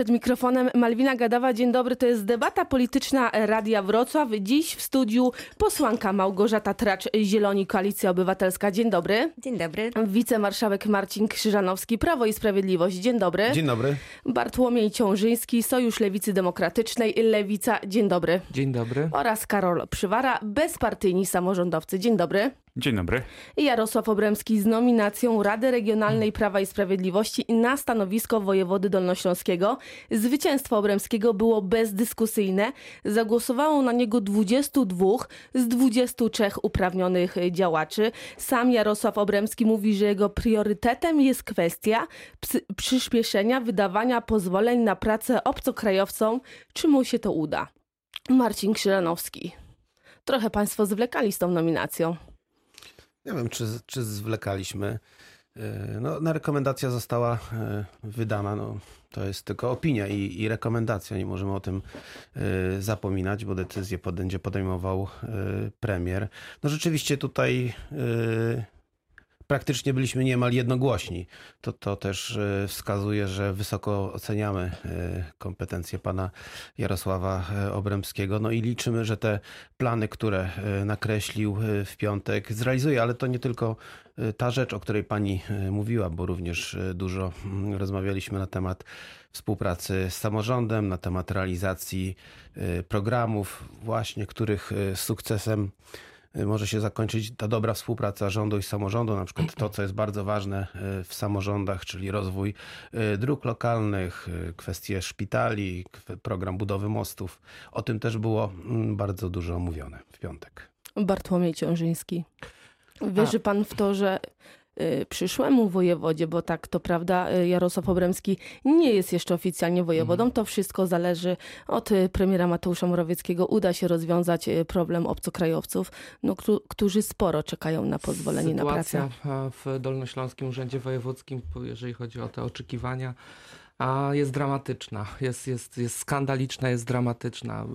Przed mikrofonem Malwina Gadawa. Dzień dobry, to jest debata polityczna Radia Wrocław. Dziś w studiu posłanka Małgorzata Tracz, Zieloni Koalicja Obywatelska. Dzień dobry. Dzień dobry. Wicemarszałek Marcin Krzyżanowski, Prawo i Sprawiedliwość. Dzień dobry. Dzień dobry. Bartłomiej Ciążyński, Sojusz Lewicy Demokratycznej, Lewica. Dzień dobry. Dzień dobry. Oraz Karol Przywara, bezpartyjni samorządowcy. Dzień dobry. Dzień dobry. Jarosław Obremski z nominacją Rady Regionalnej Prawa i Sprawiedliwości na stanowisko wojewody dolnośląskiego. Zwycięstwo Obremskiego było bezdyskusyjne. Zagłosowało na niego 22 z 23 uprawnionych działaczy. Sam Jarosław Obremski mówi, że jego priorytetem jest kwestia przyspieszenia wydawania pozwoleń na pracę obcokrajowcom. Czy mu się to uda? Marcin Krzyżanowski. Trochę państwo zwlekali z tą nominacją. Nie wiem, czy, czy zwlekaliśmy. E, no, no, rekomendacja została e, wydana. No, to jest tylko opinia i, i rekomendacja. Nie możemy o tym e, zapominać, bo decyzję będzie podejmował premier. No rzeczywiście tutaj praktycznie byliśmy niemal jednogłośni. To, to też e, wskazuje, że wysoko oceniamy e, kompetencje pana Jarosława e, Obremskiego. No i liczymy, że te plany, które nakreślił w piątek, zrealizuje, ale to nie tylko ta rzecz, o której pani mówiła, bo również dużo mm, rozmawialiśmy na temat współpracy z samorządem, na temat realizacji programów, właśnie których sukcesem może się zakończyć ta dobra współpraca rządu i samorządu, na przykład to, co jest bardzo ważne y, w samorządach, czyli rozwój y, dróg lokalnych, kwestie szpitali, program budowy mostów. O tym też było mm, bardzo dużo mówione w piątek. Bartłomiej Ciążyński. Wierzy pan w to, że Y, przyszłemu wojewodzie, bo tak to prawda, y, Jarosław Obremski nie jest jeszcze oficjalnie wojewodą. Mhm. To wszystko zależy od y, premiera Mateusza Morawieckiego. Uda się rozwiązać problem obcokrajowców, no, którzy sporo czekają na pozwolenie Sytuacja na pracę. w Dolnośląskim Urzędzie Wojewódzkim, jeżeli chodzi o te oczekiwania, jest dramatyczna, jest, jest, jest skandaliczna, jest dramatyczna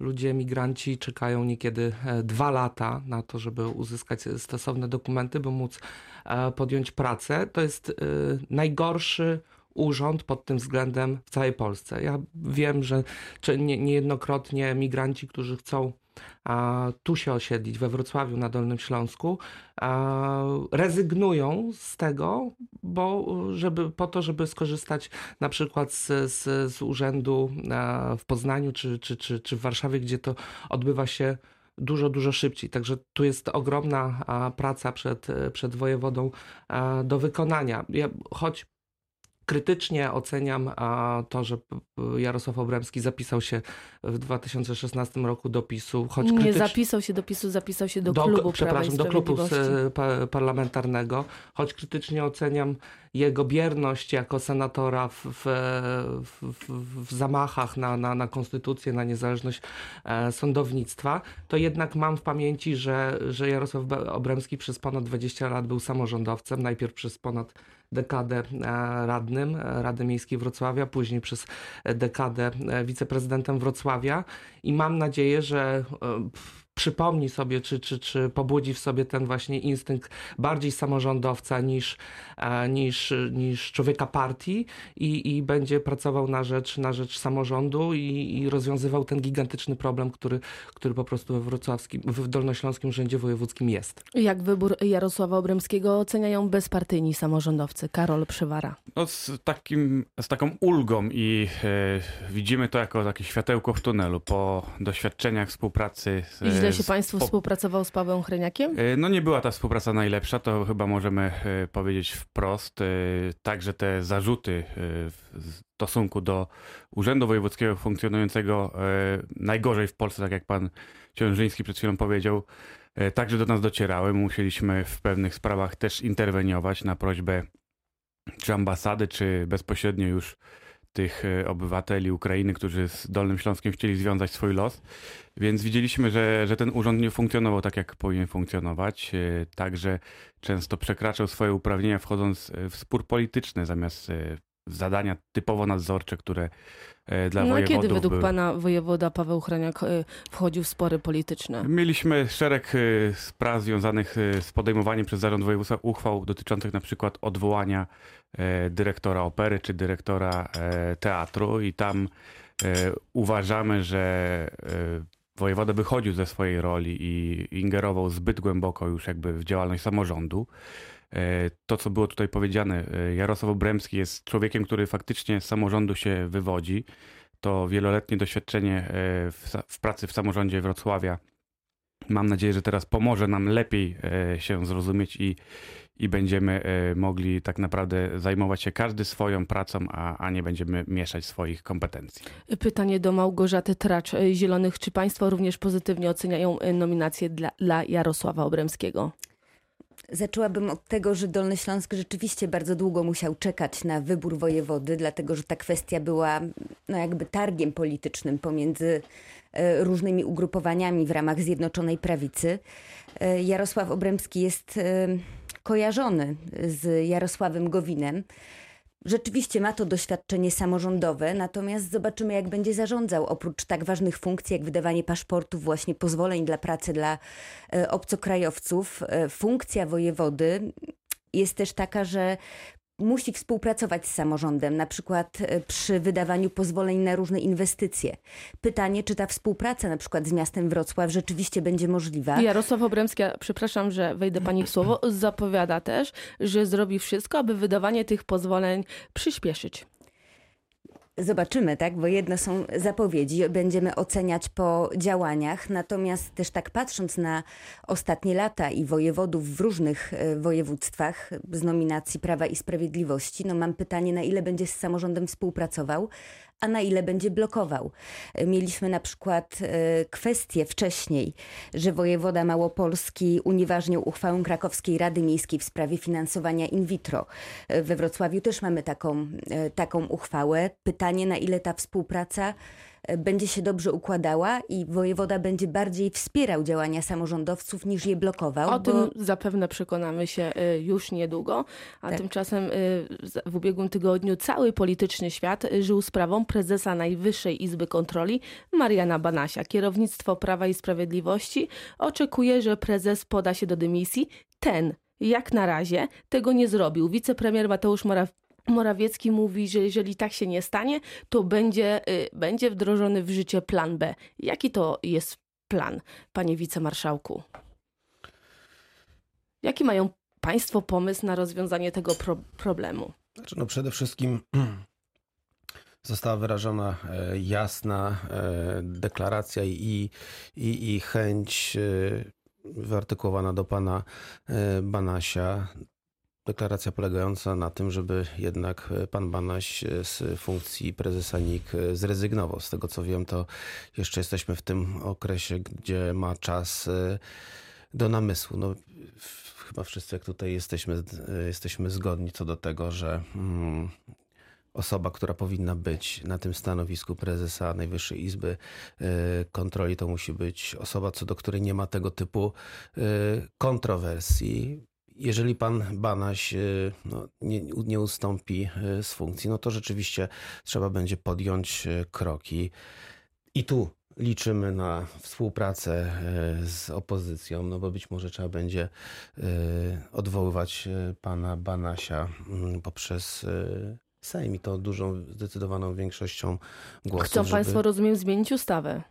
ludzie, migranci czekają niekiedy e, dwa lata na to, żeby uzyskać stosowne dokumenty, by móc e, podjąć pracę. To jest e, najgorszy urząd pod tym względem w całej Polsce. Ja wiem, że niejednokrotnie migranci, którzy chcą tu się osiedlić, we Wrocławiu na Dolnym Śląsku, rezygnują z tego, bo żeby, po to, żeby skorzystać na przykład z, z, z urzędu w Poznaniu czy, czy, czy, czy w Warszawie, gdzie to odbywa się dużo, dużo szybciej. Także tu jest ogromna praca przed, przed wojewodą do wykonania. Ja, choć krytycznie oceniam to, że Jarosław Obremski zapisał się w 2016 roku do PiSu. Choć Nie krytycz... zapisał się do PiSu, zapisał się do, do klubu Przepraszam, do klubu parlamentarnego. Choć krytycznie oceniam jego bierność jako senatora w, w, w, w zamachach na, na, na konstytucję, na niezależność e, sądownictwa, to jednak mam w pamięci, że, że Jarosław Obremski przez ponad 20 lat był samorządowcem, najpierw przez ponad dekadę e, radnym e, Rady Miejskiej Wrocławia, później przez dekadę wiceprezydentem Wrocławia. I mam nadzieję, że przypomni sobie, czy, czy, czy pobudzi w sobie ten właśnie instynkt bardziej samorządowca niż, e, niż, niż człowieka partii i, i będzie pracował na rzecz, na rzecz samorządu i, i rozwiązywał ten gigantyczny problem, który, który po prostu we wrocławskim, w Dolnośląskim Urzędzie Wojewódzkim jest. Jak wybór Jarosława Obremskiego oceniają bezpartyjni samorządowcy? Karol Przywara. No z, takim, z taką ulgą i e, widzimy to jako takie światełko w tunelu po doświadczeniach współpracy z, się Państwo współpracował z Pawłem Chryniakiem? E, no nie była ta współpraca najlepsza, to chyba możemy e, powiedzieć wprost. E, także te zarzuty w stosunku do Urzędu Wojewódzkiego funkcjonującego najgorzej w Polsce, tak jak pan Ciążyński przed chwilą powiedział, także do nas docierały. Musieliśmy w pewnych sprawach też interweniować na prośbę czy ambasady, czy bezpośrednio już tych e, obywateli Ukrainy, którzy z Dolnym Śląskiem chcieli związać swój los. Więc widzieliśmy, że, że ten urząd nie funkcjonował tak, jak powinien funkcjonować. E, także często przekraczał swoje uprawnienia, wchodząc w spór polityczny, zamiast e, zadania typowo nadzorcze, które e, dla No a wojewodów kiedy według były. pana wojewoda Paweł Chraniak y, wchodził w spory polityczne? Mieliśmy szereg y, spraw związanych z podejmowaniem przez Zarząd Województwa uchwał dotyczących na przykład odwołania e, dyrektora opery czy dyrektora e, teatru i tam e, uważamy, że e, wojewoda wychodził ze swojej roli i ingerował zbyt głęboko już jakby w działalność samorządu. E, To, co było tutaj powiedziane, e, Jarosław Obremski jest człowiekiem, który faktycznie z samorządu się wywodzi. To wieloletnie doświadczenie e, w, w pracy w samorządzie Wrocławia. Mam nadzieję, że teraz pomoże nam lepiej się zrozumieć i, i będziemy mogli tak naprawdę zajmować się każdy swoją pracą, a, a nie będziemy mieszać swoich kompetencji. Pytanie do Małgorzaty Tracz Zielonych. Czy państwo również pozytywnie oceniają nominację dla, dla Jarosława Obremskiego? Zaczęłabym od tego, że Dolny Śląsk rzeczywiście bardzo długo musiał czekać na wybór wojewody, dlatego że ta kwestia była no jakby targiem politycznym pomiędzy e, różnymi ugrupowaniami w ramach Zjednoczonej Prawicy. E, Jarosław Obremski jest e, kojarzony z Jarosławem Gowinem. Rzeczywiście ma to doświadczenie samorządowe, natomiast zobaczymy, jak będzie zarządzał. Oprócz tak ważnych funkcji, jak wydawanie paszportów, właśnie pozwoleń dla pracy dla e, obcokrajowców, e, funkcja wojewody jest też taka, że musi współpracować z samorządem, na przykład e, przy wydawaniu pozwoleń na różne inwestycje. Pytanie, czy ta współpraca na przykład z miastem Wrocław rzeczywiście będzie możliwa? Jarosław Obremski, przepraszam, że wejdę pani w słowo, zapowiada też, że zrobi wszystko, aby wydawanie tych pozwoleń przyspieszyć. Zobaczymy, tak? Bo jedno są zapowiedzi, będziemy oceniać po działaniach, natomiast też tak patrząc na ostatnie lata i wojewodów w różnych e, województwach z nominacji Prawa i Sprawiedliwości, no mam pytanie, na ile będzie z samorządem współpracował, a na ile będzie blokował. Mieliśmy na przykład e, kwestię wcześniej, że wojewoda Małopolski unieważnił uchwałę Krakowskiej Rady Miejskiej w sprawie finansowania in vitro. E, We Wrocławiu też mamy taką, e, taką uchwałę. Pytanie, na ile ta współpraca będzie się dobrze układała i wojewoda będzie bardziej wspierał działania samorządowców niż je blokował. O bo... tym zapewne przekonamy się y, już niedługo, a Tak. tymczasem z- w ubiegłym tygodniu cały polityczny świat żył sprawą prezesa Najwyższej Izby Kontroli Mariana Banasia. Kierownictwo Prawa i Sprawiedliwości oczekuje, że prezes poda się do dymisji. Ten, jak na razie, tego nie zrobił. Wicepremier Mateusz Moraw Morawiecki mówi, że jeżeli tak się nie stanie, to będzie, y, będzie wdrożony w życie plan B. Jaki to jest plan, panie wicemarszałku? Jaki mają Państwo pomysł na rozwiązanie tego pro problemu? Znaczy, no przede wszystkim została wyrażona e, jasna e, deklaracja i, i, i chęć e, wyartykułowana do pana Banasia. Deklaracja polegająca na tym, żeby jednak e, pan Banaś e, z funkcji prezesa NIK e, zrezygnował. Z tego co wiem, to jeszcze jesteśmy w tym okresie, gdzie ma czas do namysłu. No, chyba wszyscy jak tutaj jesteśmy, jesteśmy zgodni co do tego, że mm, osoba, która powinna być na tym stanowisku prezesa Najwyższej Izby Kontroli, to musi być osoba, co do której nie ma tego typu kontrowersji. Jeżeli pan Banaś e, no, nie, nie ustąpi e, z funkcji, no to rzeczywiście trzeba będzie podjąć e, kroki. I tu liczymy na współpracę z opozycją, no bo być może trzeba będzie odwoływać pana Banasia mm, poprzez Sejm i to dużą, zdecydowaną większością głosów. Chcą żeby- Państwo, rozumiem, zmienić ustawę.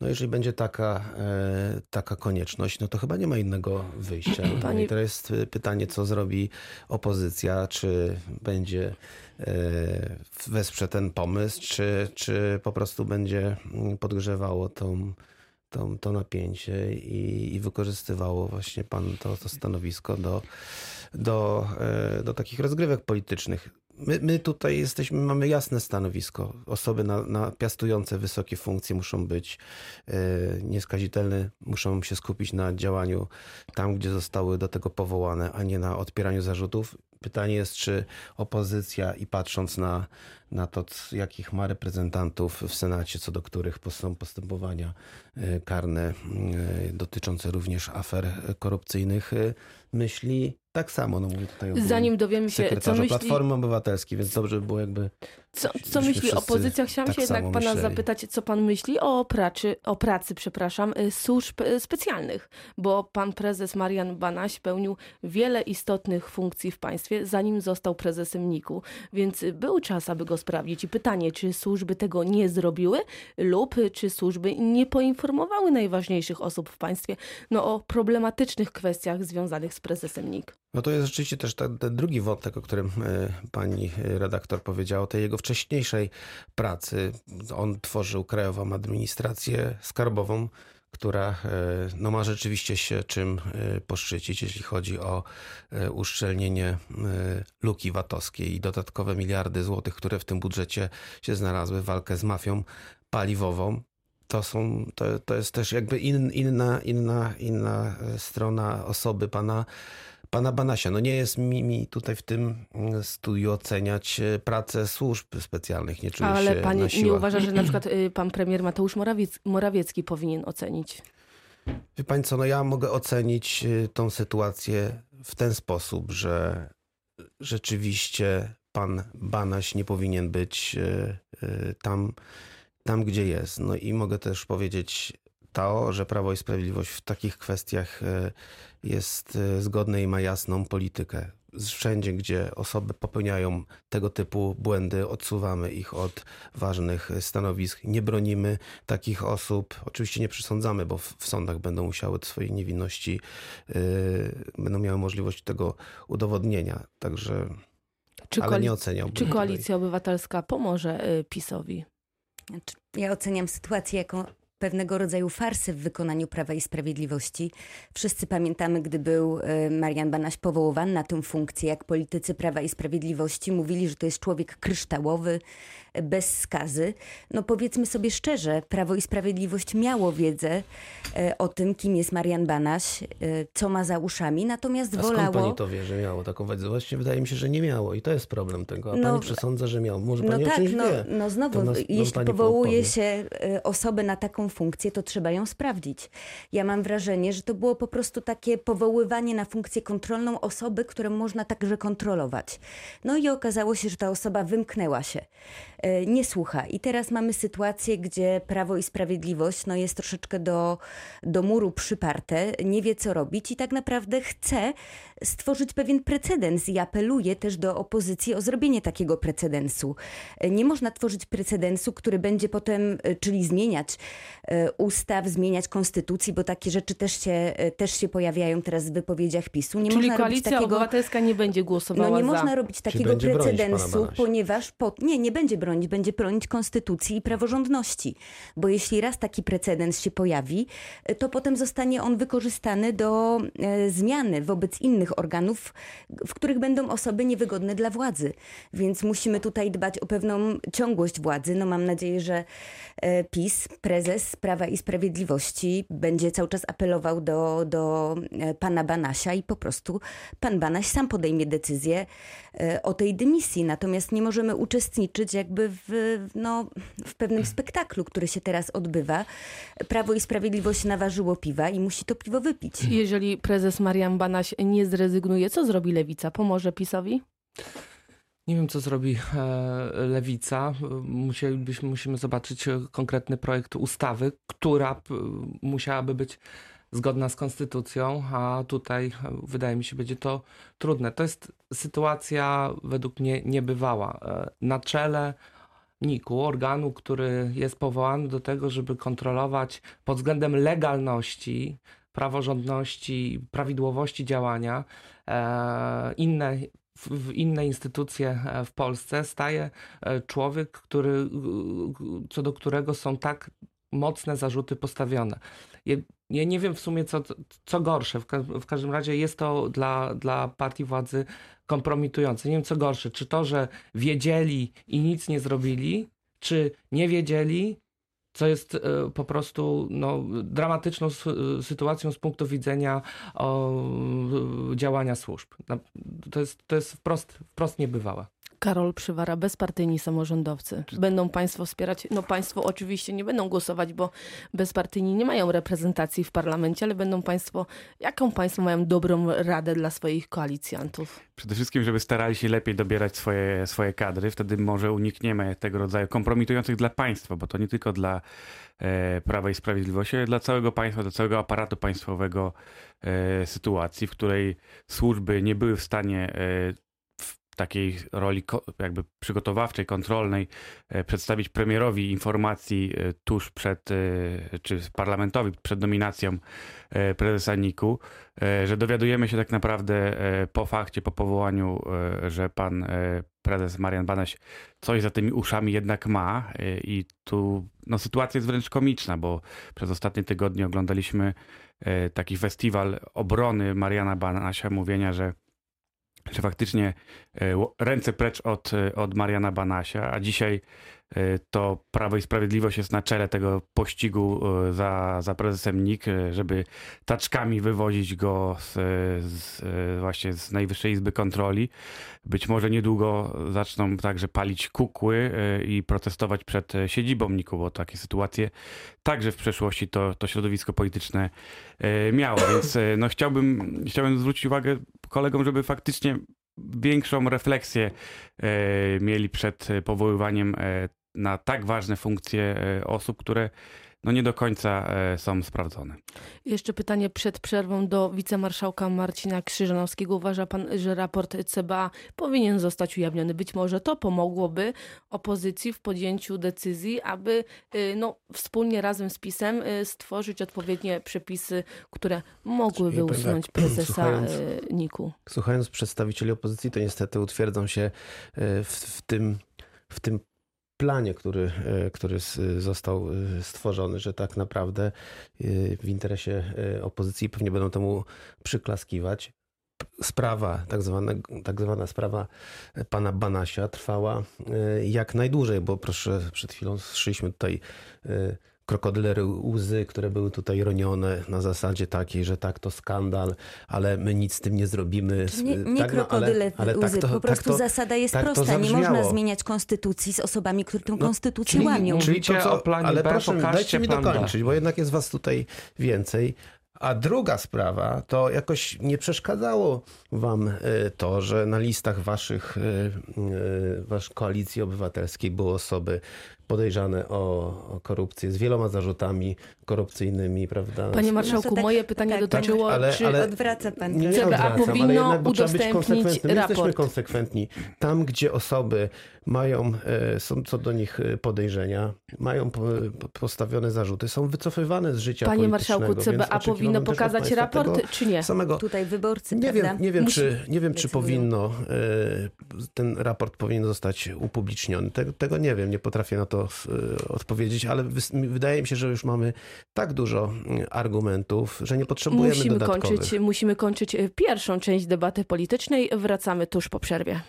No jeżeli będzie taka, e, taka konieczność, no to chyba nie ma innego wyjścia. No Pani- i to jest e, pytanie, co zrobi opozycja, czy będzie e, wesprze ten pomysł, czy, czy po prostu będzie mm, podgrzewało tą, tą, to napięcie i, i wykorzystywało właśnie pan to, to stanowisko do, do, do takich rozgrywek politycznych. My, my tutaj jesteśmy, mamy jasne stanowisko. Osoby na, na piastujące wysokie funkcje muszą być e, nieskazitelne, muszą się skupić na działaniu tam, gdzie zostały do tego powołane, a nie na odpieraniu zarzutów. Pytanie jest, czy opozycja i patrząc na na to, jakich ma reprezentantów w Senacie, co do których są postępowania e, karne e, dotyczące również afer korupcyjnych, e, myśli tak samo. No mówię tutaj o Zanim dowiemy się, co myśli, Platformy Obywatelskiej, więc dobrze by było jakby co, co myśli opozycja, chciałam tak się jednak pana myśleli. zapytać, co pan myśli o pracy, o pracy przepraszam, y, służb y, specjalnych, bo pan prezes Marian Banaś pełnił wiele istotnych funkcji w państwie, zanim został prezesem NIK-u, więc y, był czas, aby go sprawdzić. I pytanie, czy służby tego nie zrobiły lub czy służby nie poinformowały najważniejszych osób w państwie no, o problematycznych kwestiach związanych z prezesem NIK. No to jest rzeczywiście też ten, ten drugi wątek, o którym e, pani redaktor powiedziała, o tej jego wcześniejszej pracy. On tworzył Krajową Administrację Skarbową, która e, no, ma rzeczywiście się czym e, poszczycić, jeśli chodzi o e, uszczelnienie luki VAT-owskiej i dodatkowe miliardy złotych, które w tym budżecie się znalazły, walkę z mafią paliwową. To, są, to, to jest też jakby in, inna, inna, inna strona osoby pana pana Banasia. No nie jest mi, mi tutaj w tym mm, studiu oceniać e, pracę służb specjalnych. Nie czuję Ale się pani na nie siłach. uważa, że na przykład y, pan premier Mateusz Morawiec, Morawiecki powinien ocenić? Wie pani co, no ja mogę ocenić y, tą sytuację w ten sposób, że rzeczywiście pan Banaś nie powinien być y, tam, tam, gdzie jest. No i mogę też powiedzieć to, że Prawo i Sprawiedliwość w takich kwestiach y, jest y, zgodne i ma jasną politykę. Wszędzie, gdzie osoby popełniają tego typu błędy, odsuwamy ich od ważnych stanowisk, nie bronimy takich osób. Oczywiście nie przesądzamy, bo w, sądach będą musiały swojej niewinności, yy, będą miały możliwość tego udowodnienia. Także, Czy, ale nie oceniałbym. czy tutaj. koalicja obywatelska pomoże PiSowi? Znaczy, Ja oceniam sytuację jako pewnego rodzaju farsę w wykonaniu Prawa i Sprawiedliwości. Wszyscy pamiętamy, gdy był e, Marian Banaś powoływany na tę funkcję, jak politycy Prawa i Sprawiedliwości mówili, że to jest człowiek kryształowy, bez skazy. No powiedzmy sobie szczerze, Prawo i Sprawiedliwość miało wiedzę e, o tym, kim jest Marian Banaś, e, co ma za uszami, natomiast A wolało... pani to wie, że miało taką wiedzę? Właśnie wydaje mi się, że nie miało i to jest problem tego. A No, pani przesądza, że miał. Może No pani o tak, czymś no, wie. no znowu, nas- jeśli powołuje się y, osobę na taką funkcję, to trzeba ją sprawdzić. Ja mam wrażenie, że to było po prostu takie powoływanie na funkcję kontrolną osoby, którą można także kontrolować. No i okazało się, że ta osoba wymknęła się, y, nie słucha. I teraz mamy sytuację, gdzie Prawo i Sprawiedliwość no, jest troszeczkę do, do muru przyparte, nie wie co robić i tak naprawdę chce stworzyć pewien precedens i apeluje też do opozycji o zrobienie takiego precedensu. Nie można tworzyć precedensu, który będzie potem, e, czyli zmieniać e, ustaw, zmieniać konstytucji, bo takie rzeczy też się, e, też się pojawiają teraz w wypowiedziach PiSu. Nie Czyli można robić koalicja takiego... obywatelska nie będzie głosowała No nie za. można robić takiego precedensu, ponieważ po, nie, nie będzie bronić, będzie bronić konstytucji i praworządności. Bo jeśli raz taki precedens się pojawi, e, to potem zostanie on wykorzystany do e, zmiany wobec innych organów, w których będą osoby niewygodne dla władzy. Więc musimy tutaj dbać o pewną ciągłość władzy. No mam nadzieję, że e, PiS, prezes Prawa i Sprawiedliwości będzie cały czas apelował do, do e, pana Banasia i po prostu pan Banaś sam podejmie decyzję e, o tej dymisji. Natomiast nie możemy uczestniczyć jakby w, no, w pewnym spektaklu, który się teraz odbywa. Prawo i Sprawiedliwość naważyło piwa i musi to piwo wypić. Jeżeli prezes Marian Banaś nie zrezygnuje, co zrobi Lewica? Pomoże PiSowi? Nie wiem, co zrobi e, Lewica. Musielibyśmy, musimy zobaczyć e, konkretny projekt ustawy, która musiałaby być zgodna z konstytucją, a tutaj e, wydaje mi się, będzie to trudne. To jest sytuacja według mnie niebywała. Na czele NIK-u, organu, który jest powołany do tego, żeby kontrolować pod względem legalności, praworządności, prawidłowości działania inne w, inne instytucje e, w Polsce staje e, człowiek, który, e, co do którego są tak mocne zarzuty postawione. Ja, nie wiem w sumie, co, co gorsze. W, w każdym razie jest to dla, dla partii władzy kompromitujące. Nie wiem, co gorsze. Czy to, że wiedzieli i nic nie zrobili, czy nie wiedzieli, co jest e, po prostu no, dramatyczną s- sytuacją z punktu widzenia o, działania służb. To jest, to jest wprost, wprost niebywałe. Karol Przywara, bezpartyjni samorządowcy. Będą państwo wspierać, no państwo oczywiście nie będą głosować, bo bezpartyjni nie mają reprezentacji w parlamencie, ale będą państwo, jaką państwo mają dobrą radę dla swoich koalicjantów? Przede wszystkim, żeby starali się lepiej dobierać swoje, swoje kadry, wtedy może unikniemy tego rodzaju kompromitujących dla państwa, bo to nie tylko dla e, Prawa i Sprawiedliwości, ale dla całego państwa, dla całego aparatu państwowego e, sytuacji, w której służby nie były w stanie e, takiej roli jakby przygotowawczej, kontrolnej e, przedstawić premierowi informacji e, tuż przed, e, czy parlamentowi przed nominacją prezesa NIK-u, że dowiadujemy się tak naprawdę po fakcie, po powołaniu, że pan prezes Marian Banaś coś za tymi uszami jednak ma i tu no, sytuacja jest wręcz komiczna, bo przez ostatnie tygodnie oglądaliśmy taki festiwal obrony Mariana Banasia, mówienia, że że faktycznie e, ręce precz od, e, od Mariana Banasia, a dzisiaj to Prawo i Sprawiedliwość jest na czele tego pościgu e, za, za prezesem NIK, e, żeby taczkami wywozić go z, z, e, właśnie z Najwyższej Izby Kontroli. Być może niedługo zaczną także palić kukły e, i protestować przed e, siedzibą NIK-u, bo takie sytuacje także w przeszłości to, to środowisko polityczne e, miało, więc e, no chciałbym, chciałbym zwrócić uwagę kolegom, żeby faktycznie większą refleksję e, mieli przed e, powoływaniem e, na tak ważne funkcje e, osób, które no nie do końca e, są sprawdzone. Jeszcze pytanie przed przerwą do wicemarszałka Marcina Krzyżanowskiego. Uważa pan, że raport CBA powinien zostać ujawniony? Być może to pomogłoby opozycji w podjęciu decyzji, aby y, no, wspólnie razem z PiSem stworzyć odpowiednie przepisy, które mogłyby Ja powiem usunąć tak, prezesa słuchając- NIK-u. Słuchając przedstawicieli opozycji, to niestety utwierdzam się e, w, w, tym, w tym planie, który, e, który został e, stworzony, że tak naprawdę e, w interesie opozycji pewnie będą temu przyklaskiwać. Sprawa, tak zwana, tak zwana sprawa pana Banasia trwała jak najdłużej, bo proszę, przed chwilą słyszeliśmy tutaj krokodylery łzy, które były tutaj ronione na zasadzie takiej, że tak, to skandal, ale my nic z tym nie zrobimy. Nie, nie tak, no, krokodyle ale, ale łzy, tak to, po prostu tak to, zasada jest tak prosta. Nie można zmieniać konstytucji z osobami, które tę No, konstytucję czyli- łamią. czyli- to, co, o planie ale B, proszę, dajcie mi dokończyć, bo jednak jest was tutaj więcej. A druga sprawa, to jakoś nie przeszkadzało wam e, to, że na listach waszych, e, e, wasz koalicji obywatelskiej były osoby podejrzane o, o korupcję z wieloma zarzutami korupcyjnymi, prawda? Panie marszałku, tak- moje pytanie tak, dotyczyło, ale- czy ale- Odwraca pan. Nie, nie CBA odwracam, ale powinno jednak, bo trzeba być udostępnić konsekwentnym. My jesteśmy raport. konsekwentni. Tam, gdzie osoby mają, e, są co do nich e, podejrzenia, mają po- postawione zarzuty, są wycofywane z życia Panie marszałku, CBA powinno pokazać raport, czy nie? Samego. Tutaj wyborcy, Nie prawda? wiem, nie wiem, Musi- czy, nie wiem czy powinno, e, ten raport powinien zostać upubliczniony. Tego, tego nie wiem, nie potrafię na to e, odpowiedzieć, ale wydaje mi się, że już mamy tak dużo mm, argumentów, że nie potrzebujemy Musimy dodatkowych. kończyć, musimy kończyć e, pierwszą część debaty politycznej. Wracamy tuż po przerwie.